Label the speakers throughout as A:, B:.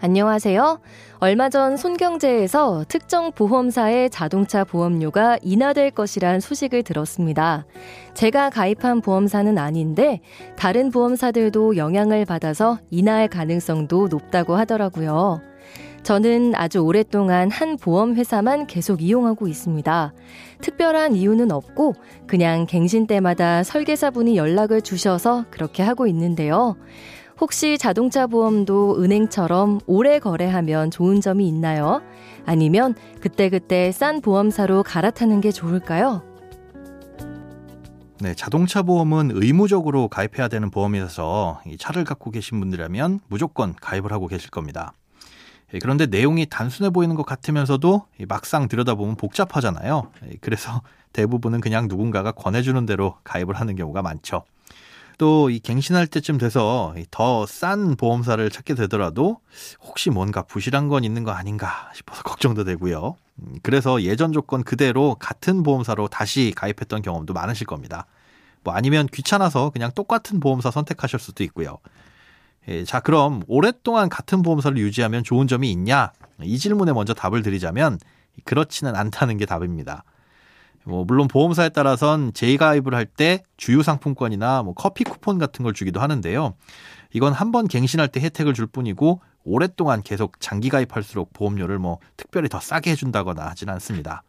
A: 안녕하세요. 얼마 전 손경제에서 특정 보험사의 자동차 보험료가 인하될 것이란 소식을 들었습니다. 제가 가입한 보험사는 아닌데 다른 보험사들도 영향을 받아서 인하할 가능성도 높다고 하더라고요. 저는 아주 오랫동안 한 보험회사만 계속 이용하고 있습니다. 특별한 이유는 없고 그냥 갱신 때마다 설계사분이 연락을 주셔서 그렇게 하고 있는데요. 혹시 자동차 보험도 은행처럼 오래 거래하면 좋은 점이 있나요? 아니면 그때그때 싼 보험사로 갈아타는 게 좋을까요?
B: 네, 자동차 보험은 의무적으로 가입해야 되는 보험이라서 이 차를 갖고 계신 분들이라면 무조건 가입을 하고 계실 겁니다. 예, 그런데 내용이 단순해 보이는 것 같으면서도 막상 들여다보면 복잡하잖아요. 예, 그래서 대부분은 그냥 누군가가 권해주는 대로 가입을 하는 경우가 많죠. 또 이 갱신할 때쯤 돼서 더 싼 보험사를 찾게 되더라도 혹시 뭔가 부실한 건 있는 거 아닌가 싶어서 걱정도 되고요. 음, 그래서 예전 조건 그대로 같은 보험사로 다시 가입했던 경험도 많으실 겁니다. 뭐 아니면 귀찮아서 그냥 똑같은 보험사 선택하실 수도 있고요. 예, 자, 그럼 오랫동안 같은 보험사를 유지하면 좋은 점이 있냐? 이 질문에 먼저 답을 드리자면 그렇지는 않다는 게 답입니다. 뭐 물론 보험사에 따라선 재가입을 할 때 주유 상품권이나 뭐 커피 쿠폰 같은 걸 주기도 하는데요. 이건 한 번 갱신할 때 혜택을 줄 뿐이고 오랫동안 계속 장기 가입할수록 보험료를 뭐 특별히 더 싸게 해준다거나 하진 않습니다.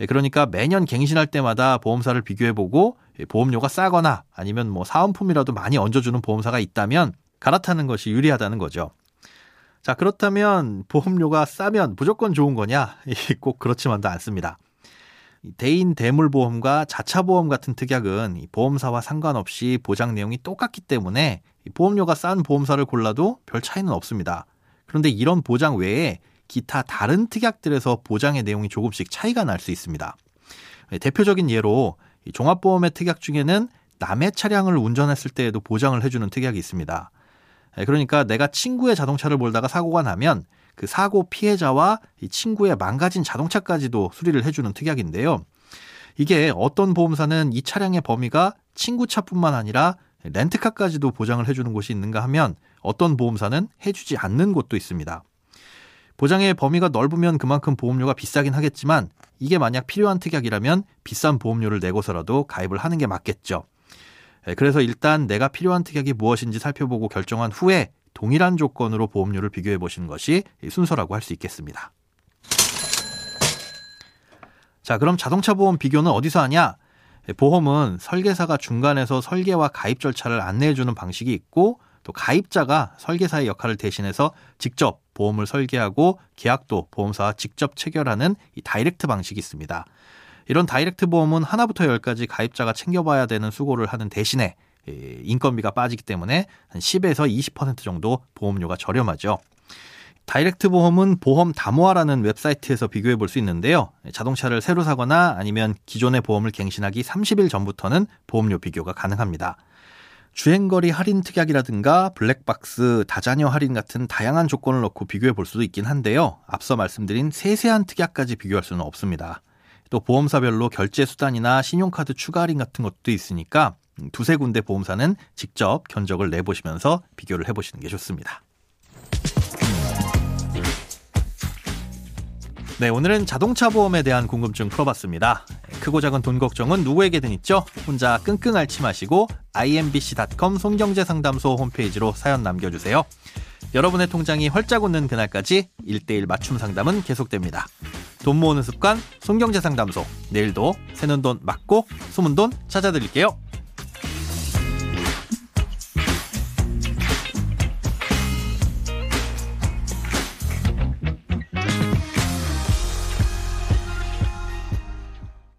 B: 예, 그러니까 매년 갱신할 때마다 보험사를 비교해보고 보험료가 싸거나 아니면 뭐 사은품이라도 많이 얹어주는 보험사가 있다면 갈아타는 것이 유리하다는 거죠. 자, 그렇다면 보험료가 싸면 무조건 좋은 거냐? 꼭 그렇지만도 않습니다. 대인 대물 보험과 자차 보험 같은 특약은 보험사와 상관없이 보장 내용이 똑같기 때문에 보험료가 싼 보험사를 골라도 별 차이는 없습니다. 그런데 이런 보장 외에 기타 다른 특약들에서 보장의 내용이 조금씩 차이가 날 수 있습니다. 대표적인 예로 종합보험의 특약 중에는 남의 차량을 운전했을 때에도 보장을 해주는 특약이 있습니다. 그러니까 내가 친구의 자동차를 몰다가 사고가 나면 그 사고 피해자와 이 친구의 망가진 자동차까지도 수리를 해주는 특약인데요. 이게 어떤 보험사는 이 차량의 범위가 친구 차뿐만 아니라 렌트카까지도 보장을 해주는 곳이 있는가 하면 어떤 보험사는 해주지 않는 곳도 있습니다. 보장의 범위가 넓으면 그만큼 보험료가 비싸긴 하겠지만 이게 만약 필요한 특약이라면 비싼 보험료를 내고서라도 가입을 하는 게 맞겠죠. 그래서 일단 내가 필요한 특약이 무엇인지 살펴보고 결정한 후에 동일한 조건으로 보험료를 비교해 보시는 것이 순서라고 할 수 있겠습니다. 자, 그럼 자동차 보험 비교는 어디서 하냐? 보험은 설계사가 중간에서 설계와 가입 절차를 안내해 주는 방식이 있고 또 가입자가 설계사의 역할을 대신해서 직접 보험을 설계하고 계약도 보험사와 직접 체결하는 이 다이렉트 방식이 있습니다. 이런 다이렉트 보험은 하나부터 열까지 가입자가 챙겨봐야 되는 수고를 하는 대신에 인건비가 빠지기 때문에 한 10에서 20% 정도 보험료가 저렴하죠. 다이렉트 보험은 보험다모아라는 웹사이트에서 비교해 볼 수 있는데요. 자동차를 새로 사거나 아니면 기존의 보험을 갱신하기 30일 전부터는 보험료 비교가 가능합니다. 주행거리 할인 특약이라든가 블랙박스, 다자녀 할인 같은 다양한 조건을 넣고 비교해 볼 수도 있긴 한데요. 앞서 말씀드린 세세한 특약까지 비교할 수는 없습니다. 또 보험사별로 결제 수단이나 신용카드 추가 할인 같은 것도 있으니까 두세 군데 보험사는 직접 견적을 내보시면서 비교를 해보시는 게 좋습니다. 네, 오늘은 자동차 보험에 대한 궁금증 풀어봤습니다. 크고 작은 돈 걱정은 누구에게든 있죠. 혼자 끙끙 앓지 마시고 imbc.com 손경제상담소 홈페이지로 사연 남겨주세요. 여러분의 통장이 활짝 웃는 그날까지 1대1 맞춤 상담은 계속됩니다. 돈 모으는 습관 손경제상담소 내일도 새는 돈 맞고 숨은 돈 찾아드릴게요.